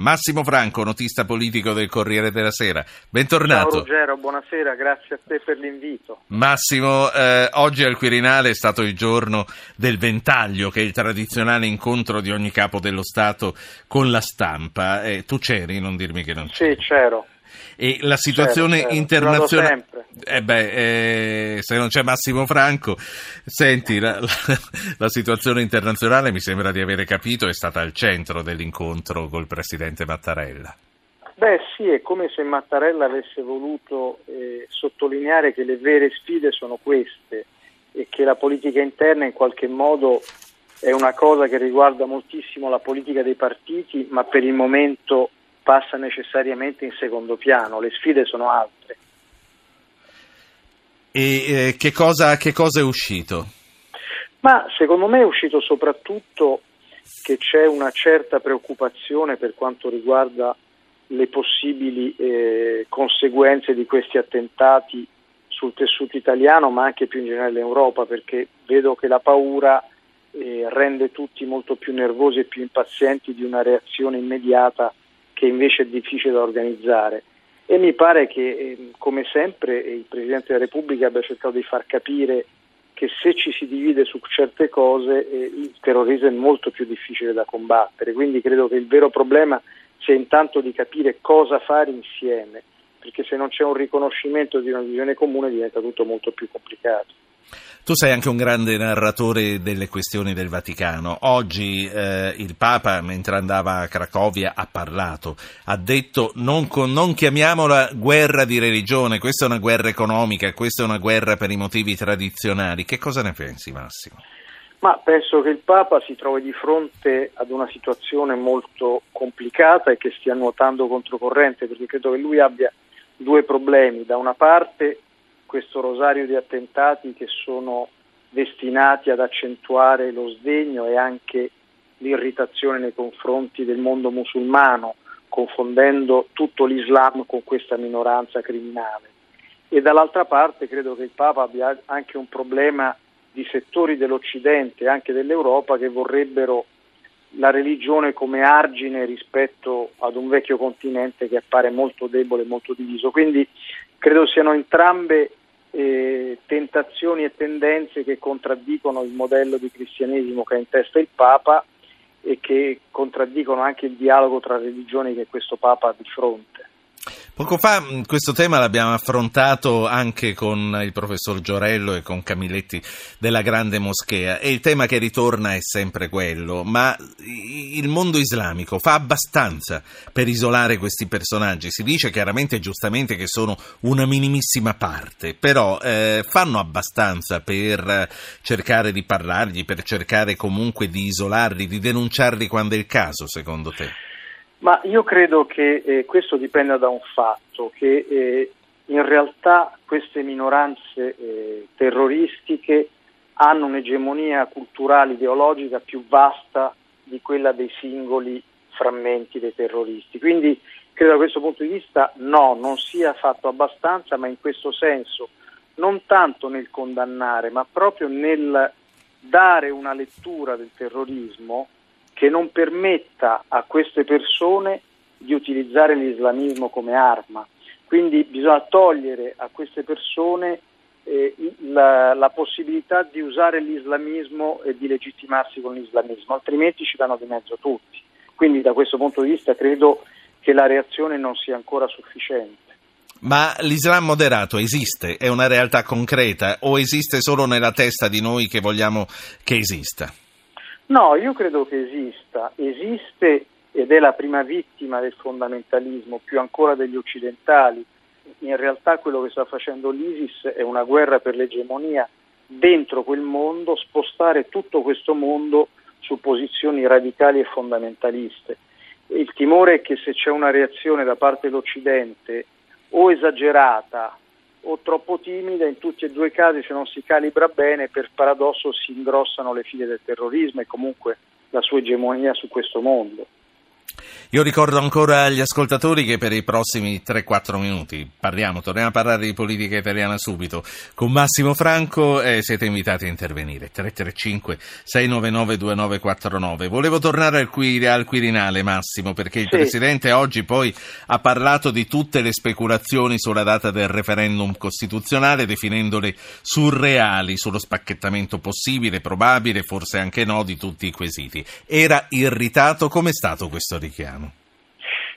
Massimo Franco, notista politico del Corriere della Sera. Bentornato. Ciao Ruggero, buonasera, grazie a te per l'invito. Massimo, eh, oggi al Quirinale è stato il giorno del Ventaglio, che è il tradizionale incontro di ogni capo dello Stato con la stampa. Eh, tu c'eri, non dirmi che non c'eri. Sì, c'ero. E la situazione internazionale... Eh beh, eh, se non c'è Massimo Franco, senti, la, la, la, situazione internazionale mi sembra di avere capito è stata al centro dell'incontro col presidente Mattarella. Beh sì, è come se Mattarella avesse voluto eh, sottolineare che le vere sfide sono queste e che la politica interna in qualche modo è una cosa che riguarda moltissimo la politica dei partiti, ma per il momento passa necessariamente in secondo piano, le sfide sono altre. E eh, che, cosa, che cosa è uscito? Ma secondo me è uscito soprattutto che c'è una certa preoccupazione per quanto riguarda le possibili eh, conseguenze di questi attentati sul tessuto italiano, ma anche più in generale l'Europa, perché vedo che la paura eh, rende tutti molto più nervosi e più impazienti di una reazione immediata che invece è difficile da organizzare. E mi pare che, eh, come sempre, il Presidente della Repubblica abbia cercato di far capire che se ci si divide su certe cose eh, il terrorismo è molto più difficile da combattere. Quindi credo che il vero problema sia intanto di capire cosa fare insieme, perché se non c'è un riconoscimento di una visione comune diventa tutto molto più complicato. Tu sei anche un grande narratore delle questioni del Vaticano. Oggi eh, il Papa, mentre andava a Cracovia, ha parlato, ha detto non, non chiamiamola guerra di religione, questa è una guerra economica, questa è una guerra per i motivi tradizionali. Che cosa ne pensi Massimo? Ma penso che il Papa si trovi di fronte ad una situazione molto complicata e che stia nuotando controcorrente, perché credo che lui abbia due problemi. Da una parte questo rosario di attentati che sono destinati ad accentuare lo sdegno e anche l'irritazione nei confronti del mondo musulmano, confondendo tutto l'Islam con questa minoranza criminale. E dall'altra parte credo che il Papa abbia anche un problema di settori dell'Occidente e anche dell'Europa che vorrebbero la religione come argine rispetto ad un vecchio continente che appare molto debole e molto diviso. Quindi credo siano entrambe eh, tentazioni e tendenze che contraddicono il modello di cristianesimo che ha in testa il Papa e che contraddicono anche il dialogo tra religioni che questo Papa ha di fronte. Poco fa mm, questo tema l'abbiamo affrontato anche con il professor Giorello e con Camilletti della Grande Moschea e il tema che ritorna è sempre quello, ma il mondo islamico fa abbastanza per isolare questi personaggi? Si dice chiaramente e giustamente che sono una minimissima parte, però eh, fanno abbastanza per cercare di parlargli, per cercare comunque di isolarli, di denunciarli quando è il caso, secondo te? Ma io credo che eh, questo dipenda da un fatto, che eh, in realtà queste minoranze eh, terroristiche hanno un'egemonia culturale ideologica più vasta di quella dei singoli frammenti dei terroristi. Quindi credo da questo punto di vista no, non sia fatto abbastanza, ma in questo senso non tanto nel condannare, ma proprio nel dare una lettura del terrorismo che non permetta a queste persone di utilizzare l'islamismo come arma. Quindi bisogna togliere a queste persone eh, la, la, possibilità di usare l'islamismo e di legittimarsi con l'islamismo, altrimenti ci vanno di mezzo tutti. Quindi da questo punto di vista credo che la reazione non sia ancora sufficiente. Ma l'Islam moderato esiste? È una realtà concreta o esiste solo nella testa di noi che vogliamo che esista? No, io credo che esista, esiste ed è la prima vittima del fondamentalismo, più ancora degli occidentali. In realtà quello che sta facendo l'ISIS è una guerra per l'egemonia dentro quel mondo, spostare tutto questo mondo su posizioni radicali e fondamentaliste. Il timore è che se c'è una reazione da parte dell'Occidente o esagerata o troppo timida, in tutti e due i casi se non si calibra bene per paradosso si ingrossano le file del terrorismo e comunque la sua egemonia su questo mondo. Io ricordo ancora agli ascoltatori che per i prossimi 3-4 minuti parliamo, torniamo a parlare di politica italiana subito con Massimo Franco e siete invitati a intervenire. 335-699-2949. Volevo tornare al, al Quirinale, Massimo, perché il sì. Presidente oggi poi ha parlato di tutte le speculazioni sulla data del referendum costituzionale, definendole surreali sullo spacchettamento possibile, probabile, forse anche no, di tutti i quesiti. Era irritato? Com'è stato questo richiamo?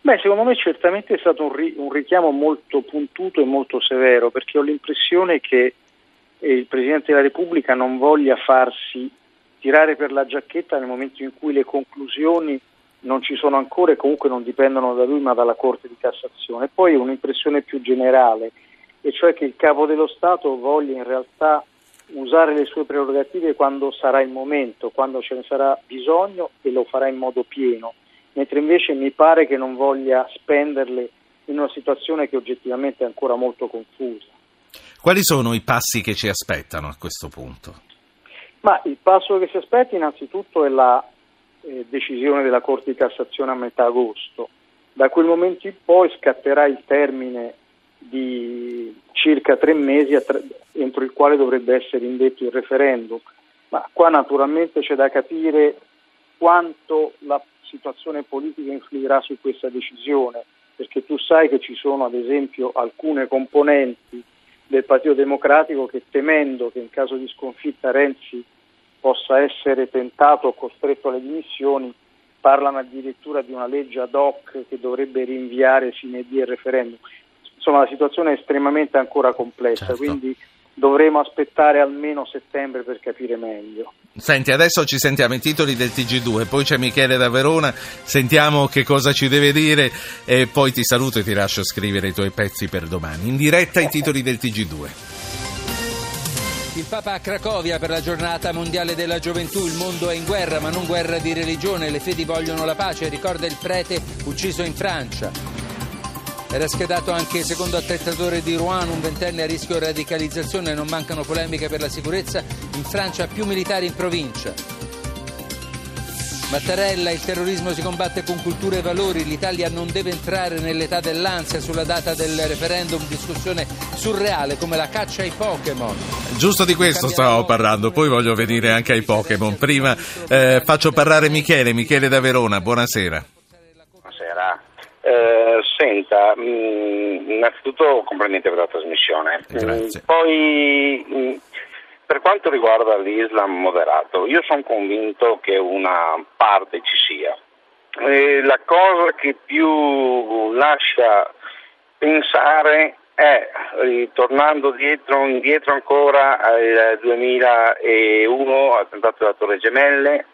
Beh, secondo me certamente è stato un, ri- un, richiamo molto puntuto e molto severo, perché ho l'impressione che eh, il Presidente della Repubblica non voglia farsi tirare per la giacchetta nel momento in cui le conclusioni non ci sono ancora e comunque non dipendono da lui ma dalla Corte di Cassazione. Poi un'impressione più generale, e cioè che il Capo dello Stato voglia in realtà usare le sue prerogative quando sarà il momento, quando ce ne sarà bisogno e lo farà in modo pieno mentre invece mi pare che non voglia spenderle in una situazione che oggettivamente è ancora molto confusa. Quali sono i passi che ci aspettano a questo punto? Ma il passo che si aspetta innanzitutto è la eh, decisione della Corte di Cassazione a metà agosto. Da quel momento in poi scatterà il termine di circa tre mesi tre, entro il quale dovrebbe essere indetto il referendum. Ma qua naturalmente c'è da capire quanto la situazione politica influirà su questa decisione, perché tu sai che ci sono ad esempio alcune componenti del Partito Democratico che temendo che in caso di sconfitta Renzi possa essere tentato o costretto alle dimissioni, parlano addirittura di una legge ad hoc che dovrebbe rinviare sine die il referendum. Insomma, la situazione è estremamente ancora complessa, certo. quindi dovremo aspettare almeno settembre per capire meglio. Senti, adesso ci sentiamo i titoli del TG2, poi c'è Michele da Verona, sentiamo che cosa ci deve dire e poi ti saluto e ti lascio scrivere i tuoi pezzi per domani. In diretta i titoli del TG2. Il Papa a Cracovia per la giornata mondiale della gioventù. Il mondo è in guerra, ma non guerra di religione. Le fedi vogliono la pace, ricorda il prete ucciso in Francia. Era schedato anche secondo attentatore di Rouen, un ventenne a rischio radicalizzazione. Non mancano polemiche per la sicurezza. In Francia più militari in provincia. Mattarella, il terrorismo si combatte con cultura e valori, l'Italia non deve entrare nell'età dell'ansia sulla data del referendum, discussione surreale come la caccia ai Pokémon. Giusto di questo stavamo parlando, poi voglio venire anche ai Pokémon. Prima eh, faccio parlare Michele, Michele da Verona, buonasera. Eh, senta, mh, mm, innanzitutto complimenti per la trasmissione. Grazie. Mm, poi mh, mm, per quanto riguarda l'Islam moderato, io sono convinto che una parte ci sia. E la cosa che più lascia pensare è, ritornando dietro, indietro ancora al 2001, al attentato della Torre Gemelle,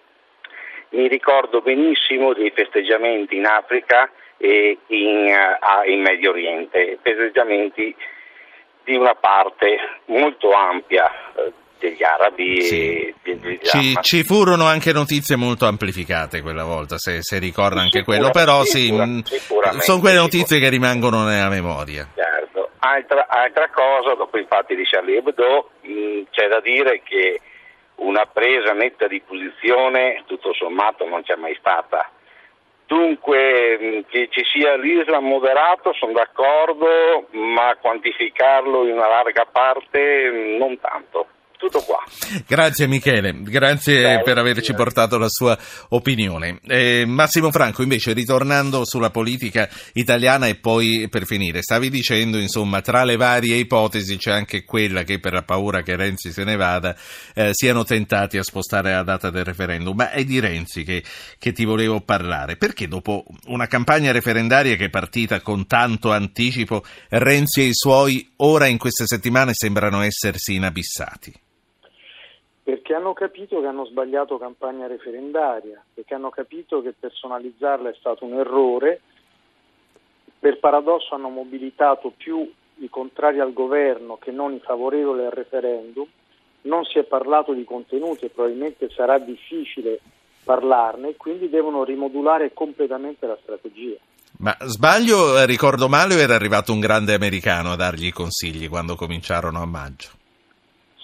mi ricordo benissimo dei festeggiamenti in Africa e in, uh, in Medio Oriente, festeggiamenti di una parte molto ampia uh, degli arabi sì. e ci, ci, furono anche notizie molto amplificate quella volta, se, se ricorda anche Sicura, quello, però sì, mm, sono quelle notizie che rimangono nella memoria. Certo. Altra, altra cosa, dopo i fatti di Charlie Hebdo, mh, mm, c'è da dire che una presa netta di posizione tutto sommato non c'è mai stata Dunque mm, che ci sia l'Islam moderato sono d'accordo, ma quantificarlo in una larga parte mm, non tanto tutto qua. Grazie Michele, grazie Ciao. per averci portato la sua opinione. Eh, Massimo Franco invece ritornando sulla politica italiana e poi per finire, stavi dicendo insomma tra le varie ipotesi c'è anche quella che per la paura che Renzi se ne vada eh, siano tentati a spostare la data del referendum, ma è di Renzi che, che ti volevo parlare, perché dopo una campagna referendaria che è partita con tanto anticipo Renzi e i suoi ora in queste settimane sembrano essersi inabissati? Perché hanno capito che hanno sbagliato campagna referendaria, perché hanno capito che personalizzarla è stato un errore, per paradosso hanno mobilitato più i contrari al governo che non i favorevoli al referendum, non si è parlato di contenuti e probabilmente sarà difficile parlarne, quindi devono rimodulare completamente la strategia. Ma sbaglio, eh, ricordo male o era arrivato un grande americano a dargli i consigli quando cominciarono a maggio?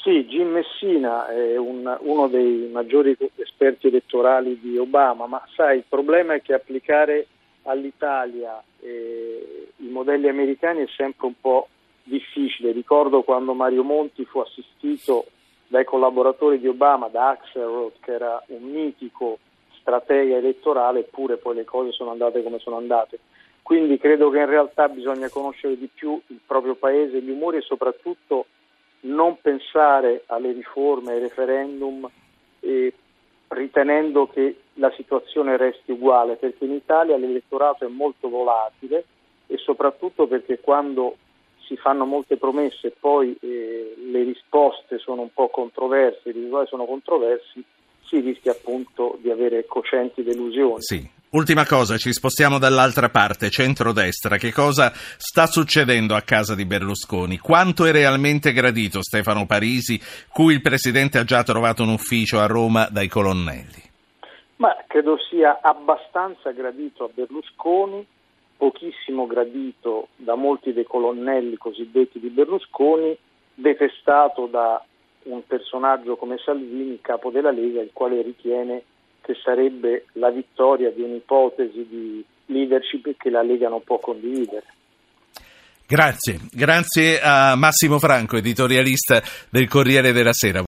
Sì, Jim Messina è un, uno dei maggiori esperti elettorali di Obama, ma sai, il problema è che applicare all'Italia eh, i modelli americani è sempre un po' difficile. Ricordo quando Mario Monti fu assistito dai collaboratori di Obama, da Axelrod, che era un mitico stratega elettorale, eppure poi le cose sono andate come sono andate. Quindi credo che in realtà bisogna conoscere di più il proprio paese, gli umori e soprattutto non pensare alle riforme, ai referendum eh, ritenendo che la situazione resti uguale, perché in Italia l'elettorato è molto volatile e soprattutto perché quando si fanno molte promesse e poi eh, le risposte sono un po' controverse, i risultati sono controversi, si rischia appunto di avere cocenti delusioni. Sì. Ultima cosa, ci spostiamo dall'altra parte, centrodestra. Che cosa sta succedendo a casa di Berlusconi? Quanto è realmente gradito Stefano Parisi, cui il Presidente ha già trovato un ufficio a Roma dai colonnelli? Ma credo sia abbastanza gradito a Berlusconi, pochissimo gradito da molti dei colonnelli cosiddetti di Berlusconi, detestato da un personaggio come Salvini, capo della Lega, il quale ritiene che sarebbe la vittoria di un'ipotesi di leadership che la Lega non può condividere. Grazie, grazie a Massimo Franco, editorialista del Corriere della Sera.